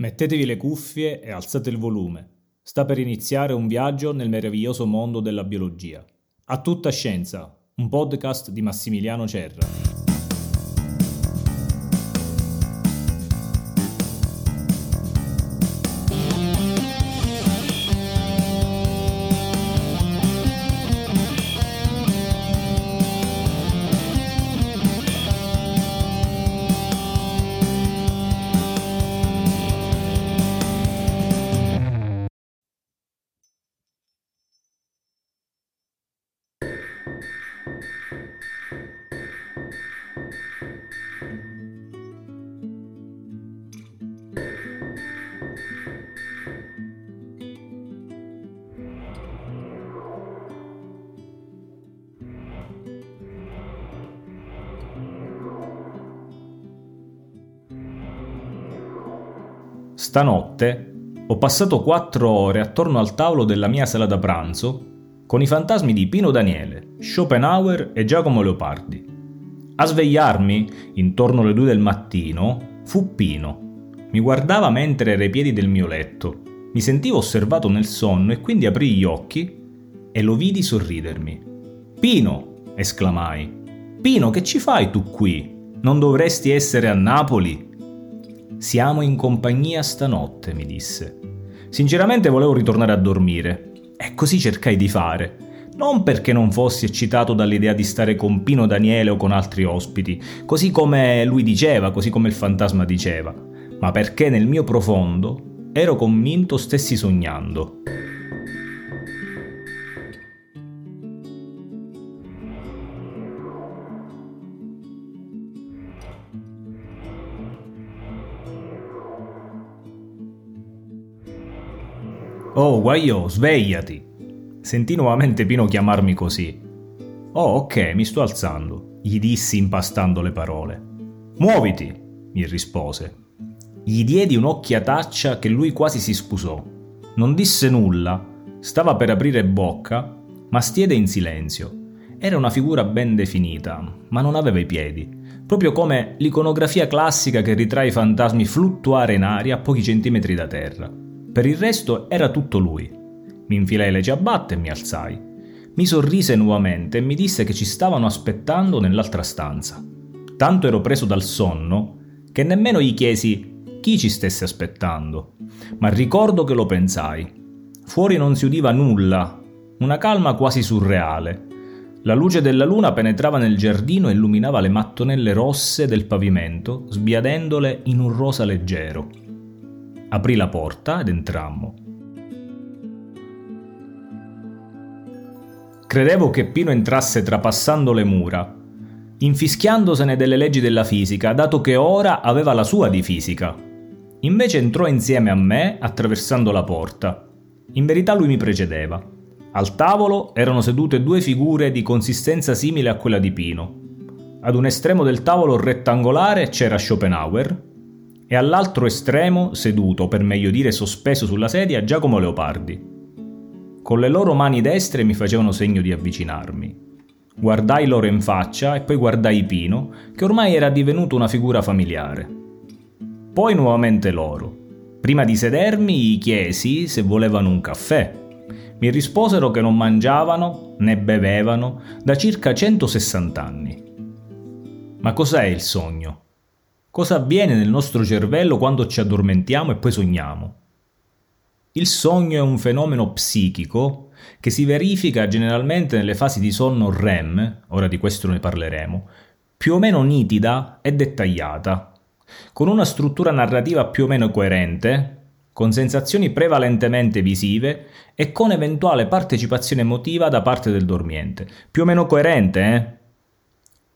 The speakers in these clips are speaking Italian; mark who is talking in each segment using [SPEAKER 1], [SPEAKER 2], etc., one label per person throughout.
[SPEAKER 1] Mettetevi le cuffie e alzate il volume. Sta per iniziare un viaggio nel meraviglioso mondo della biologia. A tutta scienza, un podcast di Massimiliano Cerra. Stanotte ho passato quattro ore attorno al tavolo della mia sala da pranzo con i fantasmi di Pino Daniele, Schopenhauer e Giacomo Leopardi. A svegliarmi, intorno alle due del mattino, fu Pino. Mi guardava mentre era ai piedi del mio letto. Mi sentivo osservato nel sonno e quindi aprì gli occhi e lo vidi sorridermi. Pino! esclamai. Pino, che ci fai tu qui? Non dovresti essere a Napoli? Siamo in compagnia stanotte, mi disse. Sinceramente volevo ritornare a dormire, e così cercai di fare. Non perché non fossi eccitato dall'idea di stare con Pino Daniele o con altri ospiti, così come lui diceva, così come il fantasma diceva, ma perché nel mio profondo ero convinto stessi sognando. Oh, Guaio, svegliati! Sentì nuovamente Pino chiamarmi così. Oh, ok, mi sto alzando, gli dissi impastando le parole. Muoviti, mi rispose. Gli diedi un'occhiataccia che lui quasi si spusò. Non disse nulla, stava per aprire bocca, ma stiede in silenzio. Era una figura ben definita, ma non aveva i piedi, proprio come l'iconografia classica che ritrae i fantasmi fluttuare in aria a pochi centimetri da terra. Per il resto era tutto lui. Mi infilai le ciabatte e mi alzai. Mi sorrise nuovamente e mi disse che ci stavano aspettando nell'altra stanza. Tanto ero preso dal sonno che nemmeno gli chiesi chi ci stesse aspettando, ma ricordo che lo pensai. Fuori non si udiva nulla, una calma quasi surreale. La luce della luna penetrava nel giardino e illuminava le mattonelle rosse del pavimento, sbiadendole in un rosa leggero. Aprì la porta ed entrammo. Credevo che Pino entrasse trapassando le mura, infischiandosene delle leggi della fisica, dato che ora aveva la sua di fisica. Invece entrò insieme a me attraversando la porta. In verità lui mi precedeva. Al tavolo erano sedute due figure di consistenza simile a quella di Pino. Ad un estremo del tavolo rettangolare c'era Schopenhauer, e all'altro estremo, seduto, per meglio dire sospeso sulla sedia, Giacomo Leopardi. Con le loro mani destre mi facevano segno di avvicinarmi. Guardai loro in faccia e poi guardai Pino, che ormai era divenuto una figura familiare. Poi nuovamente loro. Prima di sedermi chiesi se volevano un caffè. Mi risposero che non mangiavano né bevevano da circa 160 anni. Ma cos'è il sogno? Cosa avviene nel nostro cervello quando ci addormentiamo e poi sogniamo? Il sogno è un fenomeno psichico che si verifica generalmente nelle fasi di sonno REM, ora di questo ne parleremo, più o meno nitida e dettagliata, con una struttura narrativa più o meno coerente, con sensazioni prevalentemente visive e con eventuale partecipazione emotiva da parte del dormiente. Più o meno coerente, eh?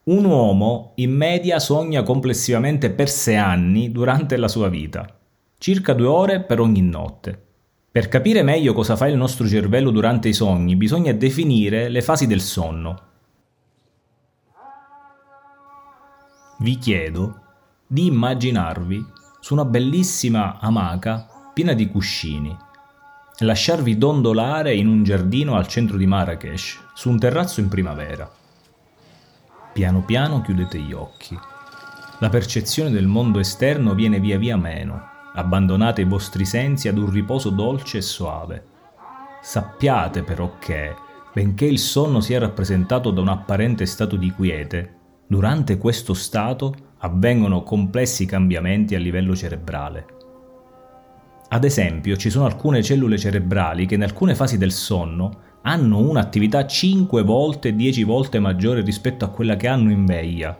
[SPEAKER 1] Un uomo in media sogna complessivamente per sei anni durante la sua vita, circa due ore per ogni notte. Per capire meglio cosa fa il nostro cervello durante i sogni bisogna definire le fasi del sonno. Vi chiedo di immaginarvi su una bellissima amaca piena di cuscini e lasciarvi dondolare in un giardino al centro di Marrakesh, su un terrazzo in primavera. Piano piano chiudete gli occhi. La percezione del mondo esterno viene via via meno. abbandonate i vostri sensi ad un riposo dolce e soave. Sappiate però che, benché il sonno sia rappresentato da un apparente stato di quiete, durante questo stato avvengono complessi cambiamenti a livello cerebrale. Ad esempio, ci sono alcune cellule cerebrali che in alcune fasi del sonno hanno un'attività 5 volte, 10 volte maggiore rispetto a quella che hanno in veglia.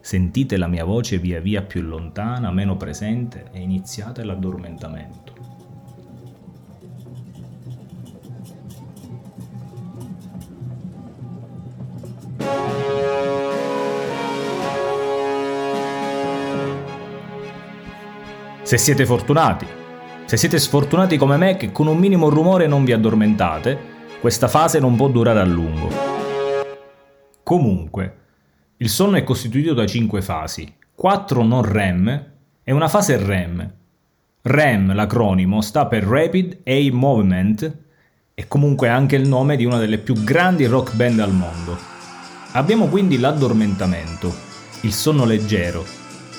[SPEAKER 1] Sentite la mia voce via via più lontana, meno presente e iniziate l'addormentamento. Se siete fortunati, se siete sfortunati come me che con un minimo rumore non vi addormentate, questa fase non può durare a lungo. Comunque, il sonno è costituito da 5 fasi, 4 non REM e una fase REM. REM, l'acronimo, sta per Rapid Eye Movement e comunque anche il nome di una delle più grandi rock band al mondo. Abbiamo quindi l'addormentamento, il sonno leggero,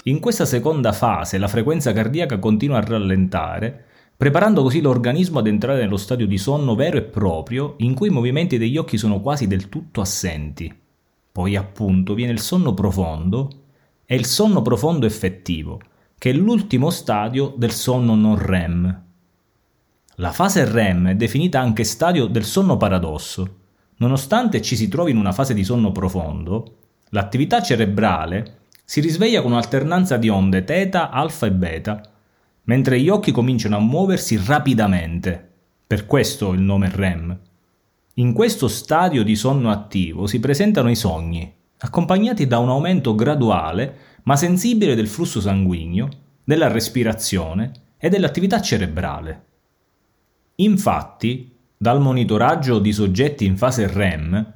[SPEAKER 1] in questa seconda fase la frequenza cardiaca continua a rallentare, preparando così l'organismo ad entrare nello stadio di sonno vero e proprio, in cui i movimenti degli occhi sono quasi del tutto assenti. Poi appunto viene il sonno profondo e il sonno profondo effettivo, che è l'ultimo stadio del sonno non REM. La fase REM è definita anche stadio del sonno paradosso. Nonostante ci si trovi in una fase di sonno profondo, l'attività cerebrale si risveglia con un'alternanza di onde θ, alfa e beta, mentre gli occhi cominciano a muoversi rapidamente. Per questo il nome REM. In questo stadio di sonno attivo si presentano i sogni, accompagnati da un aumento graduale ma sensibile del flusso sanguigno, della respirazione e dell'attività cerebrale. Infatti, dal monitoraggio di soggetti in fase REM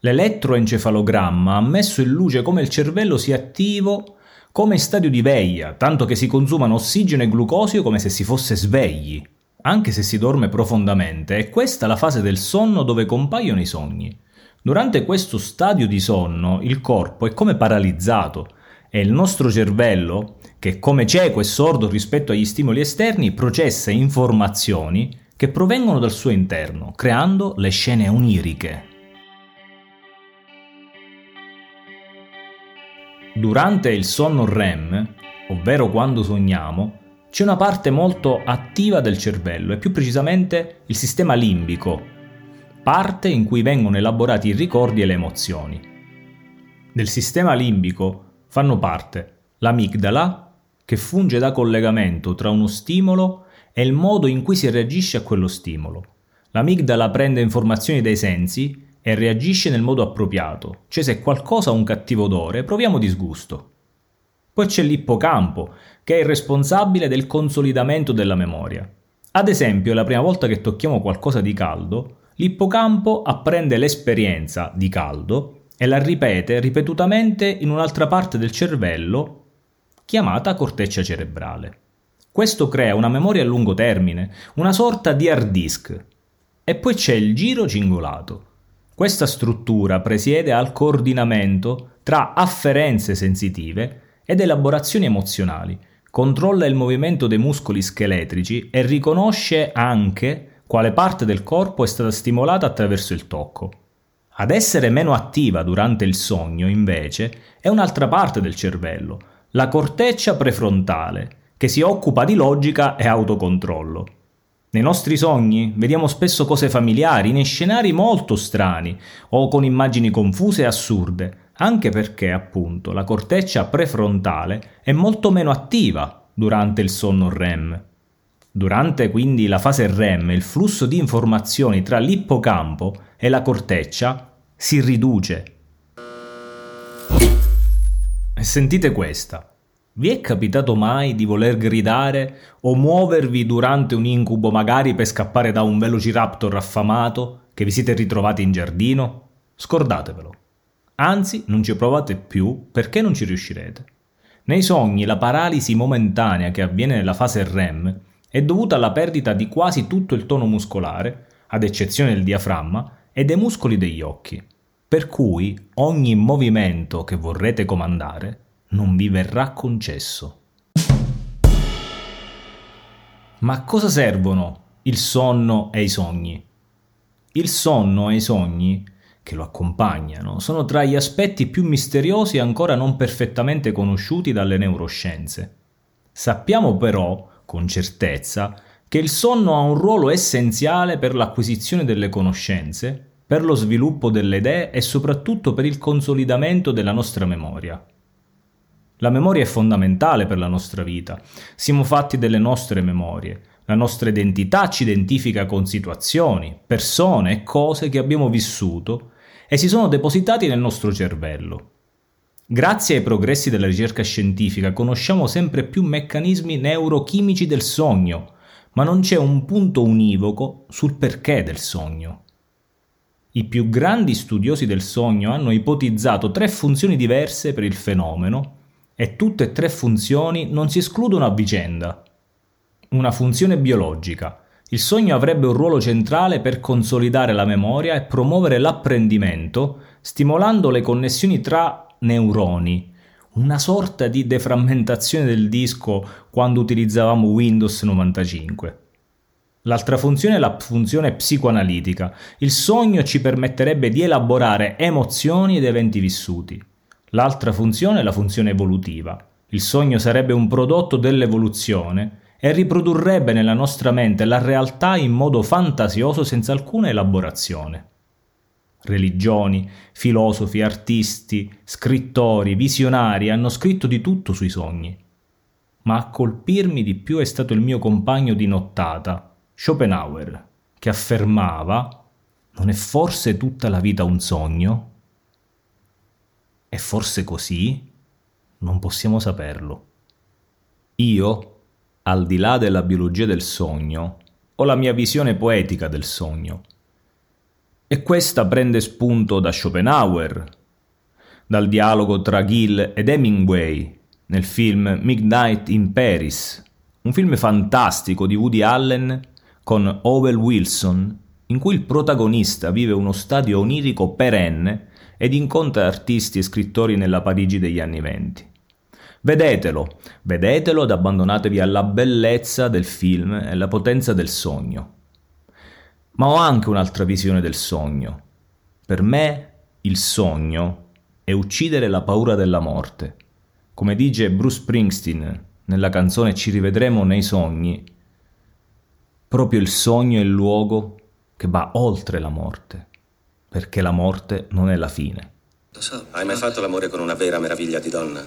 [SPEAKER 1] L'elettroencefalogramma ha messo in luce come il cervello sia attivo come stadio di veglia, tanto che si consumano ossigeno e glucosio come se si fosse svegli, anche se si dorme profondamente, è questa la fase del sonno dove compaiono i sogni. Durante questo stadio di sonno il corpo è come paralizzato e il nostro cervello, che come cieco e sordo rispetto agli stimoli esterni, processa informazioni che provengono dal suo interno, creando le scene oniriche. Durante il sonno REM, ovvero quando sogniamo, c'è una parte molto attiva del cervello e più precisamente il sistema limbico, parte in cui vengono elaborati i ricordi e le emozioni. Del sistema limbico fanno parte l'amigdala, che funge da collegamento tra uno stimolo e il modo in cui si reagisce a quello stimolo. L'amigdala prende informazioni dai sensi e reagisce nel modo appropriato, cioè se qualcosa ha un cattivo odore proviamo disgusto. Poi c'è l'ippocampo, che è il responsabile del consolidamento della memoria. Ad esempio, la prima volta che tocchiamo qualcosa di caldo, l'ippocampo apprende l'esperienza di caldo e la ripete ripetutamente in un'altra parte del cervello chiamata corteccia cerebrale. Questo crea una memoria a lungo termine, una sorta di hard disk. E poi c'è il giro cingolato, questa struttura presiede al coordinamento tra afferenze sensitive ed elaborazioni emozionali, controlla il movimento dei muscoli scheletrici e riconosce anche quale parte del corpo è stata stimolata attraverso il tocco. Ad essere meno attiva durante il sogno, invece, è un'altra parte del cervello, la corteccia prefrontale, che si occupa di logica e autocontrollo. Nei nostri sogni vediamo spesso cose familiari in scenari molto strani o con immagini confuse e assurde, anche perché appunto la corteccia prefrontale è molto meno attiva durante il sonno REM. Durante quindi la fase REM il flusso di informazioni tra l'ippocampo e la corteccia si riduce. E sentite questa. Vi è capitato mai di voler gridare o muovervi durante un incubo magari per scappare da un velociraptor affamato che vi siete ritrovati in giardino? Scordatevelo. Anzi, non ci provate più perché non ci riuscirete. Nei sogni la paralisi momentanea che avviene nella fase REM è dovuta alla perdita di quasi tutto il tono muscolare, ad eccezione del diaframma, e dei muscoli degli occhi. Per cui ogni movimento che vorrete comandare non vi verrà concesso. Ma a cosa servono il sonno e i sogni? Il sonno e i sogni che lo accompagnano sono tra gli aspetti più misteriosi ancora non perfettamente conosciuti dalle neuroscienze. Sappiamo però, con certezza, che il sonno ha un ruolo essenziale per l'acquisizione delle conoscenze, per lo sviluppo delle idee e soprattutto per il consolidamento della nostra memoria. La memoria è fondamentale per la nostra vita. Siamo fatti delle nostre memorie. La nostra identità ci identifica con situazioni, persone e cose che abbiamo vissuto e si sono depositati nel nostro cervello. Grazie ai progressi della ricerca scientifica conosciamo sempre più meccanismi neurochimici del sogno, ma non c'è un punto univoco sul perché del sogno. I più grandi studiosi del sogno hanno ipotizzato tre funzioni diverse per il fenomeno e tutte e tre funzioni non si escludono a vicenda. Una funzione biologica. Il sogno avrebbe un ruolo centrale per consolidare la memoria e promuovere l'apprendimento, stimolando le connessioni tra neuroni, una sorta di deframmentazione del disco quando utilizzavamo Windows 95. L'altra funzione è la funzione psicoanalitica. Il sogno ci permetterebbe di elaborare emozioni ed eventi vissuti. L'altra funzione è la funzione evolutiva. Il sogno sarebbe un prodotto dell'evoluzione e riprodurrebbe nella nostra mente la realtà in modo fantasioso senza alcuna elaborazione. Religioni, filosofi, artisti, scrittori, visionari hanno scritto di tutto sui sogni. Ma a colpirmi di più è stato il mio compagno di nottata, Schopenhauer, che affermava non è forse tutta la vita un sogno? È forse così? Non possiamo saperlo. Io, al di là della biologia del sogno, ho la mia visione poetica del sogno. E questa prende spunto da Schopenhauer, dal dialogo tra Gill ed Hemingway nel film Midnight in Paris, un film fantastico di Woody Allen con Owen Wilson, in cui il protagonista vive uno stadio onirico perenne ed incontra artisti e scrittori nella Parigi degli anni venti. Vedetelo, vedetelo ed abbandonatevi alla bellezza del film e alla potenza del sogno. Ma ho anche un'altra visione del sogno. Per me il sogno è uccidere la paura della morte. Come dice Bruce Springsteen nella canzone Ci rivedremo nei sogni, proprio il sogno è il luogo che va oltre la morte perché la morte non è la fine.
[SPEAKER 2] Lo so. Hai mai fatto l'amore con una vera meraviglia di donna?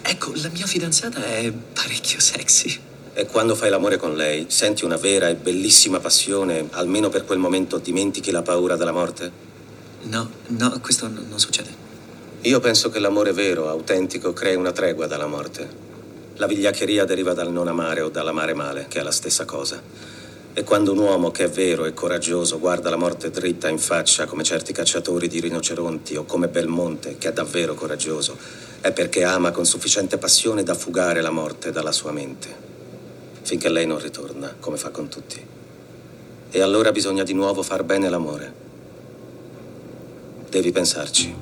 [SPEAKER 2] Ecco, la mia fidanzata è parecchio sexy. E quando fai l'amore con lei, senti una vera e bellissima passione, almeno per quel momento dimentichi la paura della morte? No, no, questo n- non succede. Io penso che l'amore vero, autentico, crei una tregua dalla morte. La vigliaccheria deriva dal non amare o dall'amare male, che è la stessa cosa. E quando un uomo che è vero e coraggioso guarda la morte dritta in faccia come certi cacciatori di rinoceronti o come Belmonte che è davvero coraggioso, è perché ama con sufficiente passione da fugare la morte dalla sua mente, finché lei non ritorna, come fa con tutti. E allora bisogna di nuovo far bene l'amore. Devi pensarci.